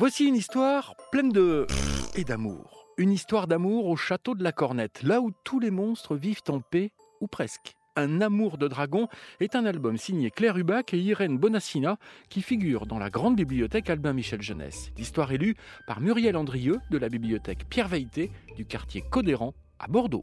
Voici une histoire pleine de... et d'amour. Une histoire d'amour au château de la Cornette, là où tous les monstres vivent en paix, ou presque. Un amour de dragon est un album signé Claire Hubac et Irène Bonassina qui figure dans la grande bibliothèque Albin Michel Jeunesse. L'histoire est lue par Muriel Andrieux de la bibliothèque Pierre Veilleté du quartier Codéran à Bordeaux.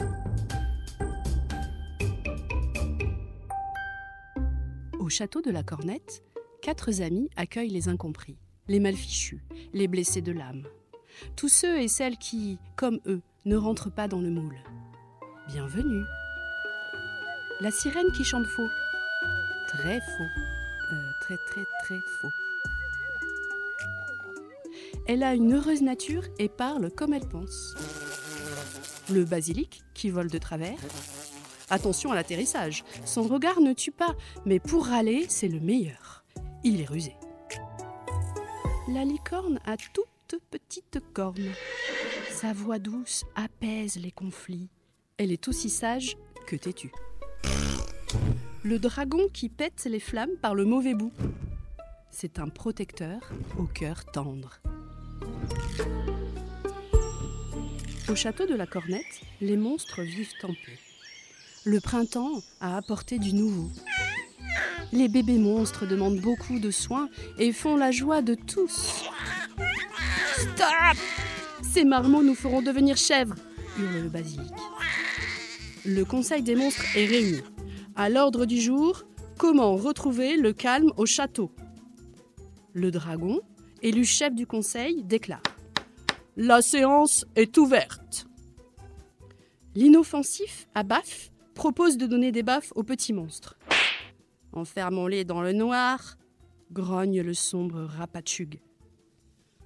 Au château de la Cornette, quatre amis accueillent les incompris, les malfichus, les blessés de l'âme. Tous ceux et celles qui, comme eux, ne rentrent pas dans le moule. Bienvenue. La sirène qui chante faux. Très faux. Euh, très très très faux. Elle a une heureuse nature et parle comme elle pense. Le basilic qui vole de travers. Attention à l'atterrissage. Son regard ne tue pas, mais pour râler, c'est le meilleur. Il est rusé. La licorne a toutes petites cornes. Sa voix douce apaise les conflits. Elle est aussi sage que têtue. Le dragon qui pète les flammes par le mauvais bout. C'est un protecteur au cœur tendre. Au château de la Cornette, les monstres vivent en paix. Le printemps a apporté du nouveau. Les bébés monstres demandent beaucoup de soins et font la joie de tous. Stop Ces marmots nous feront devenir chèvres, hurle le basilic. Le conseil des monstres est réuni. À l'ordre du jour, comment retrouver le calme au château? Le dragon, élu chef du conseil, déclare La séance est ouverte. L'inoffensif, Abaf, propose de donner des baffes aux petits monstres. Enfermons-les dans le noir, grogne le sombre Rapachug.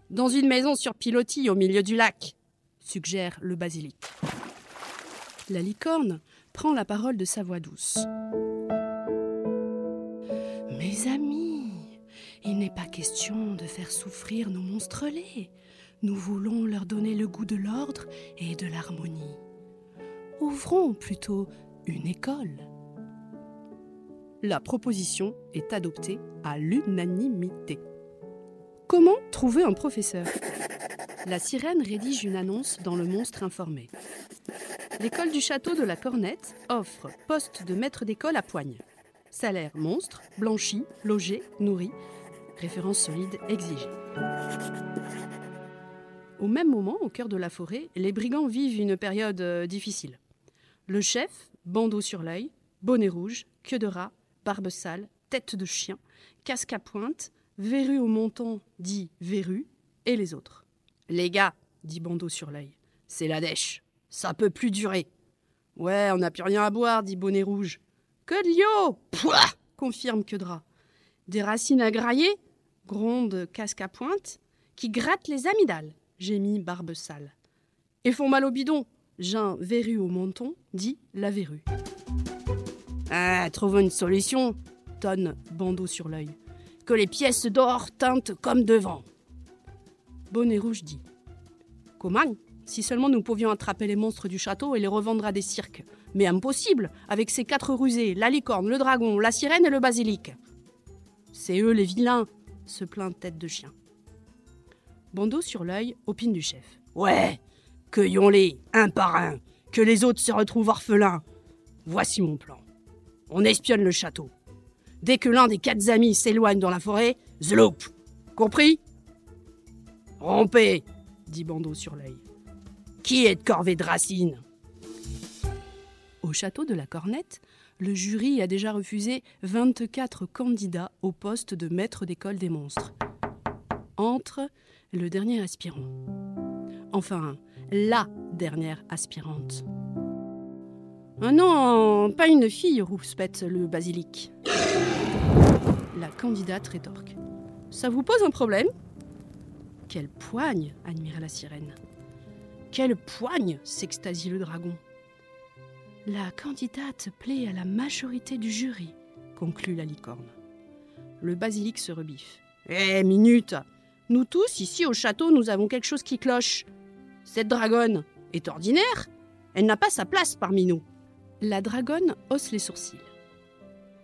Dans une maison sur pilotis au milieu du lac, suggère le basilic. La licorne prend la parole de sa voix douce. Mes amis, il n'est pas question de faire souffrir nos monstres laids. Nous voulons leur donner le goût de l'ordre et de l'harmonie. Ouvrons plutôt une école. La proposition est adoptée à l'unanimité. Comment trouver un professeur? La sirène rédige une annonce dans le monstre informé. L'école du château de la Cornette offre poste de maître d'école à Poigne. Salaire monstre, blanchi, logé, nourri. Référence solide exigée. Au même moment, au cœur de la forêt, les brigands vivent une période euh, difficile. Le chef, bandeau sur l'œil, bonnet rouge, queue de rat, barbe sale, tête de chien, casque à pointe, verru au montant dit verru, et les autres. Les gars, dit bandeau sur l'œil, c'est la dèche. Ça peut plus durer. Ouais, on n'a plus rien à boire, dit bonnet rouge. Que de l'eau Pouah confirme que drap. Des racines à grailler gronde casque à pointe, qui grattent les amygdales, gémit barbe sale. Et font mal au bidon, Jean verru au menton, dit la verrue. Ah, trouvons une solution, tonne bandeau sur l'œil. Que les pièces d'or teintent comme devant. Bonnet rouge dit Comment Si seulement nous pouvions attraper les monstres du château et les revendre à des cirques. Mais impossible, avec ces quatre rusés, la licorne, le dragon, la sirène et le basilic. C'est eux les vilains, se plaint tête de chien. Bandeau sur l'œil, opine du chef. Ouais, cueillons-les, un par un, que les autres se retrouvent orphelins. Voici mon plan. On espionne le château. Dès que l'un des quatre amis s'éloigne dans la forêt, zloup Compris? Rompez dit Bandeau sur l'œil. Qui est de corvée de racine? Au château de la Cornette, le jury a déjà refusé 24 candidats au poste de maître d'école des monstres. Entre le dernier aspirant. Enfin, la dernière aspirante. Ah non, pas une fille, rouspète le basilic. La candidate rétorque. Ça vous pose un problème? Quelle poigne admira la sirène. Quelle poigne s'extasie le dragon. La candidate plaît à la majorité du jury, conclut la licorne. Le basilic se rebiffe. Eh, minute Nous tous, ici au château, nous avons quelque chose qui cloche. Cette dragonne est ordinaire. Elle n'a pas sa place parmi nous. La dragonne hausse les sourcils.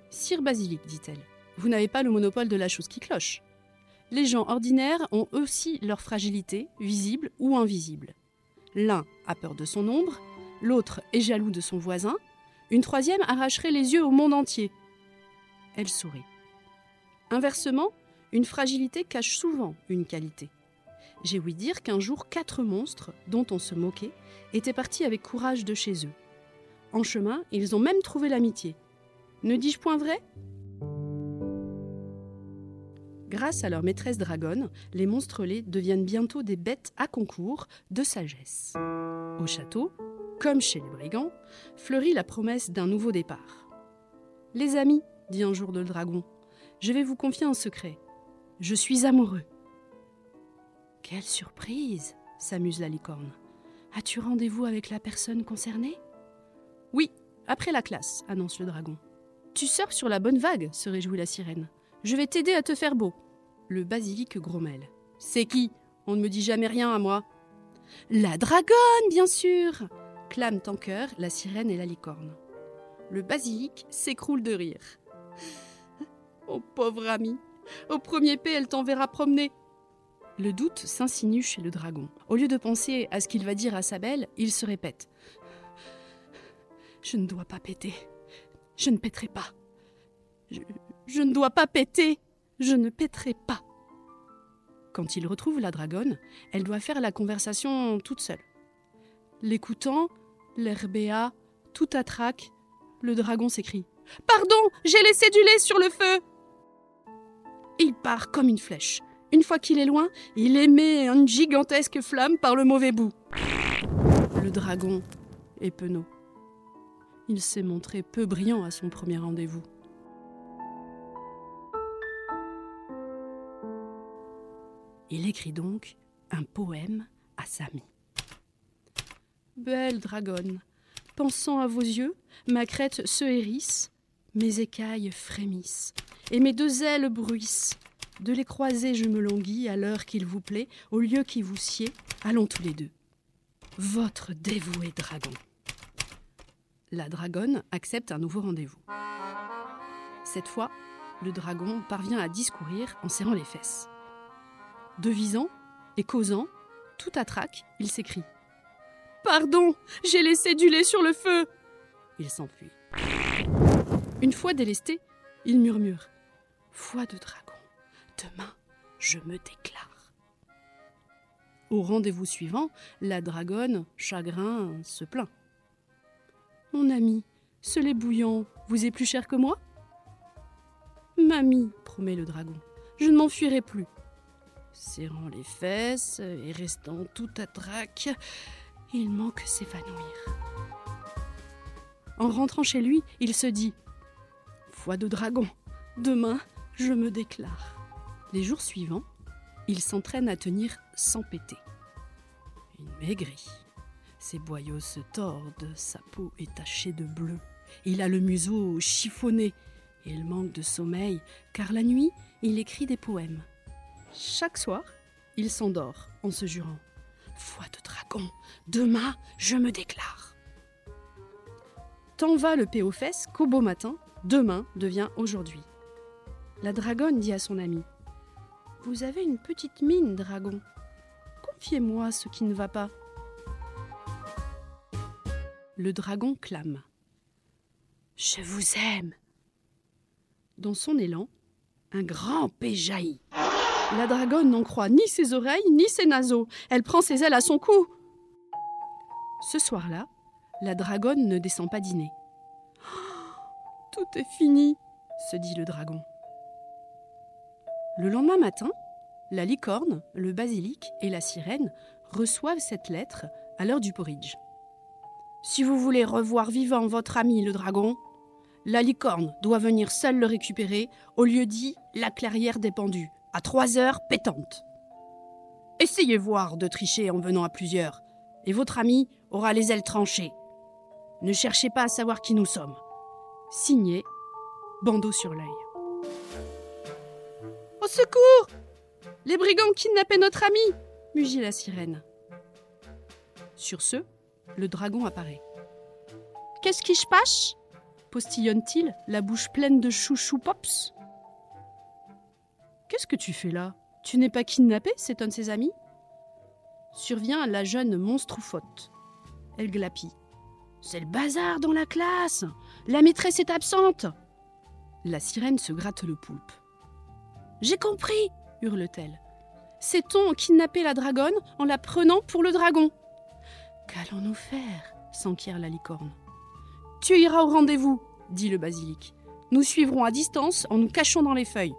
Sire Basilic, dit-elle, vous n'avez pas le monopole de la chose qui cloche. Les gens ordinaires ont aussi leur fragilité, visible ou invisible. L'un a peur de son ombre, l'autre est jaloux de son voisin, une troisième arracherait les yeux au monde entier. Elle sourit. Inversement, une fragilité cache souvent une qualité. J'ai ouï dire qu'un jour quatre monstres, dont on se moquait, étaient partis avec courage de chez eux. En chemin, ils ont même trouvé l'amitié. Ne dis-je point vrai? Grâce à leur maîtresse dragonne, les monstrelets deviennent bientôt des bêtes à concours de sagesse. Au château, comme chez les brigands, fleurit la promesse d'un nouveau départ. Les amis, dit un jour le dragon, je vais vous confier un secret. Je suis amoureux. Quelle surprise s'amuse la licorne. As-tu rendez-vous avec la personne concernée? Oui, après la classe, annonce le dragon. Tu sors sur la bonne vague, se réjouit la sirène. Je vais t'aider à te faire beau. Le basilic grommelle. C'est qui? On ne me dit jamais rien à moi. La dragonne, bien sûr clament en chœur la sirène et la licorne. Le basilic s'écroule de rire. Oh pauvre ami, au premier P, elle t'enverra promener. Le doute s'insinue chez le dragon. Au lieu de penser à ce qu'il va dire à sa belle, il se répète. Je ne dois pas péter. Je ne péterai pas. Je, ne dois pas péter. Je ne péterai pas. Quand il retrouve la dragonne, elle doit faire la conversation toute seule. L'écoutant, l'air béat, tout attraque, le dragon s'écrie Pardon, j'ai laissé du lait sur le feu Il part comme une flèche. Une fois qu'il est loin, il émet une gigantesque flamme par le mauvais bout. Le dragon est penaud. Il s'est montré peu brillant à son premier rendez-vous. Il écrit donc un poème à Samy. Belle dragonne, pensant à vos yeux, ma crête se hérisse, mes écailles frémissent, et mes deux ailes bruissent. De les croiser, je me languis à l'heure qu'il vous plaît, au lieu qui vous sied, allons tous les deux. Votre dévoué dragon. La dragonne accepte un nouveau rendez-vous. Cette fois, le dragon parvient à discourir en serrant les fesses. Devisant et causant, tout à trac, il s'écrie Pardon, j'ai laissé du lait sur le feu Il s'enfuit. Une fois délesté, il murmure Foi de dragon, demain je me déclare. Au rendez-vous suivant, la dragonne, chagrin, se plaint. Mon ami, ce lait bouillant vous est plus cher que moi? Mamie, promet le dragon, je ne m'enfuirai plus serrant les fesses et restant tout à trac, il manque s'évanouir. En rentrant chez lui, il se dit Foi de dragon, demain je me déclare. Les jours suivants, il s'entraîne à tenir sans péter. Il maigrit. Ses boyaux se tordent, sa peau est tachée de bleu. Il a le museau chiffonné. Il manque de sommeil, car la nuit, il écrit des poèmes. Chaque soir, il s'endort en se jurant Foi de dragon, demain je me déclare. Tant va le paix aux fesses qu'au beau matin, demain devient aujourd'hui. La dragonne dit à son ami Vous avez une petite mine, dragon. Confiez-moi ce qui ne va pas. Le dragon clame Je vous aime. Dans son élan, un grand paix jaillit. La dragonne n'en croit ni ses oreilles ni ses naseaux. Elle prend ses ailes à son cou. Ce soir-là, la dragonne ne descend pas dîner. tout est fini, se dit le dragon. Le lendemain matin, la licorne, le basilic et la sirène reçoivent cette lettre à l'heure du porridge. Si vous voulez revoir vivant votre ami le dragon, la licorne doit venir seule le récupérer au lieu dit la clairière des pendus, à trois heures pétantes. Essayez voir de tricher en venant à plusieurs, et votre ami aura les ailes tranchées. Ne cherchez pas à savoir qui nous sommes. Signé Bandeau sur l'œil. Au secours Les brigands kidnappaient notre ami mugit la sirène. Sur ce, le dragon apparaît. Qu'est-ce qui se passe? postillonne-t-il, la bouche pleine de chouchou pops? Qu'est-ce que tu fais là? Tu n'es pas kidnappé s'étonne ses amis? Survient la jeune monstroufotte. Elle glapit. C'est le bazar dans la classe La maîtresse est absente La sirène se gratte le poulpe. J'ai compris hurle-t-elle. Sait-on kidnapper la dragonne en la prenant pour le dragon? Qu'allons-nous faire? s'enquiert la licorne. Tu iras au rendez-vous, dit le basilic. Nous suivrons à distance en nous cachant dans les feuilles.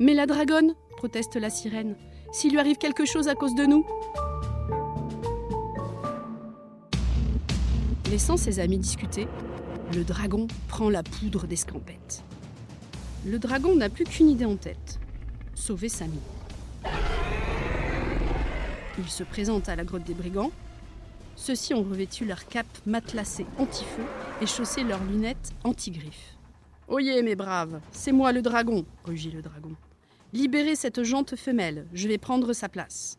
Mais la dragonne, proteste la sirène, s'il lui arrive quelque chose à cause de nous? Laissant ses amis discuter, le dragon prend la poudre d'escampette. Le dragon n'a plus qu'une idée en tête sauver Samy. Il se présente à la grotte des brigands. Ceux-ci ont revêtu leur cape matelassée anti-feu et chaussé leurs lunettes anti-griffes. Oyez, mes braves, c'est moi le dragon, rugit le dragon. Libérez cette jante femelle, je vais prendre sa place.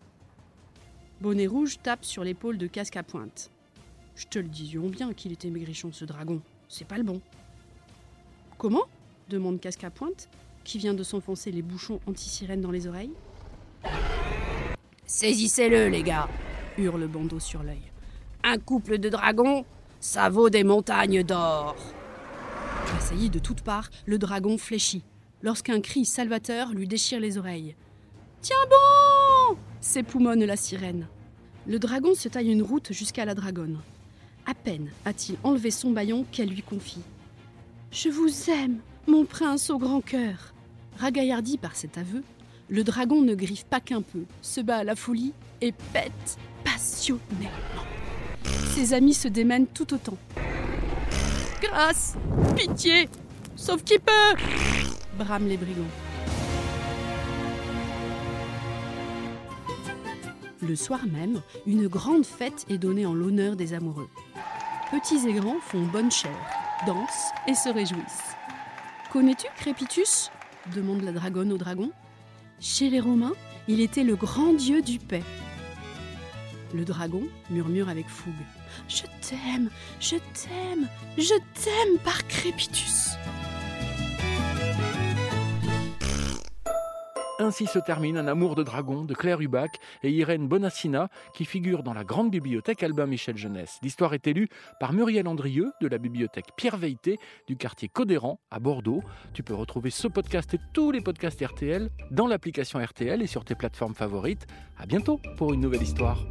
Bonnet rouge tape sur l'épaule de casque à pointe. Je te le disions bien qu'il était maigrichon ce dragon, c'est pas le bon. Comment? demande casque à pointe, qui vient de s'enfoncer les bouchons anti-sirène dans les oreilles. Saisissez-le, les gars hurle Bandeau sur l'œil. Un couple de dragons, ça vaut des montagnes d'or Assailli de toutes parts, le dragon fléchit, lorsqu'un cri salvateur lui déchire les oreilles. Tiens bon s'époumonne la sirène. Le dragon se taille une route jusqu'à la dragonne. À peine a-t-il enlevé son baillon qu'elle lui confie. Je vous aime, mon prince au grand cœur. Ragaillardi par cet aveu, le dragon ne griffe pas qu'un peu, se bat à la folie et pète passionnément. Ses amis se démènent tout autant. Grâce Pitié Sauf qui peut brament les brigands. Le soir même, une grande fête est donnée en l'honneur des amoureux. Petits et grands font bonne chère, dansent et se réjouissent. Connais-tu Crépitus demande la dragonne au dragon. Chez les Romains, il était le grand dieu du paix. Le dragon murmure avec fougue. Je t'aime, je t'aime, je t'aime par Crépitus. Ainsi se termine Un amour de dragon de Claire Hubac et Irène Bonassina qui figure dans la grande bibliothèque Albin Michel Jeunesse. L'histoire est élue par Muriel Andrieux de la bibliothèque Pierre Veilleté du quartier Codéran à Bordeaux. Tu peux retrouver ce podcast et tous les podcasts RTL dans l'application RTL et sur tes plateformes favorites. À bientôt pour une nouvelle histoire.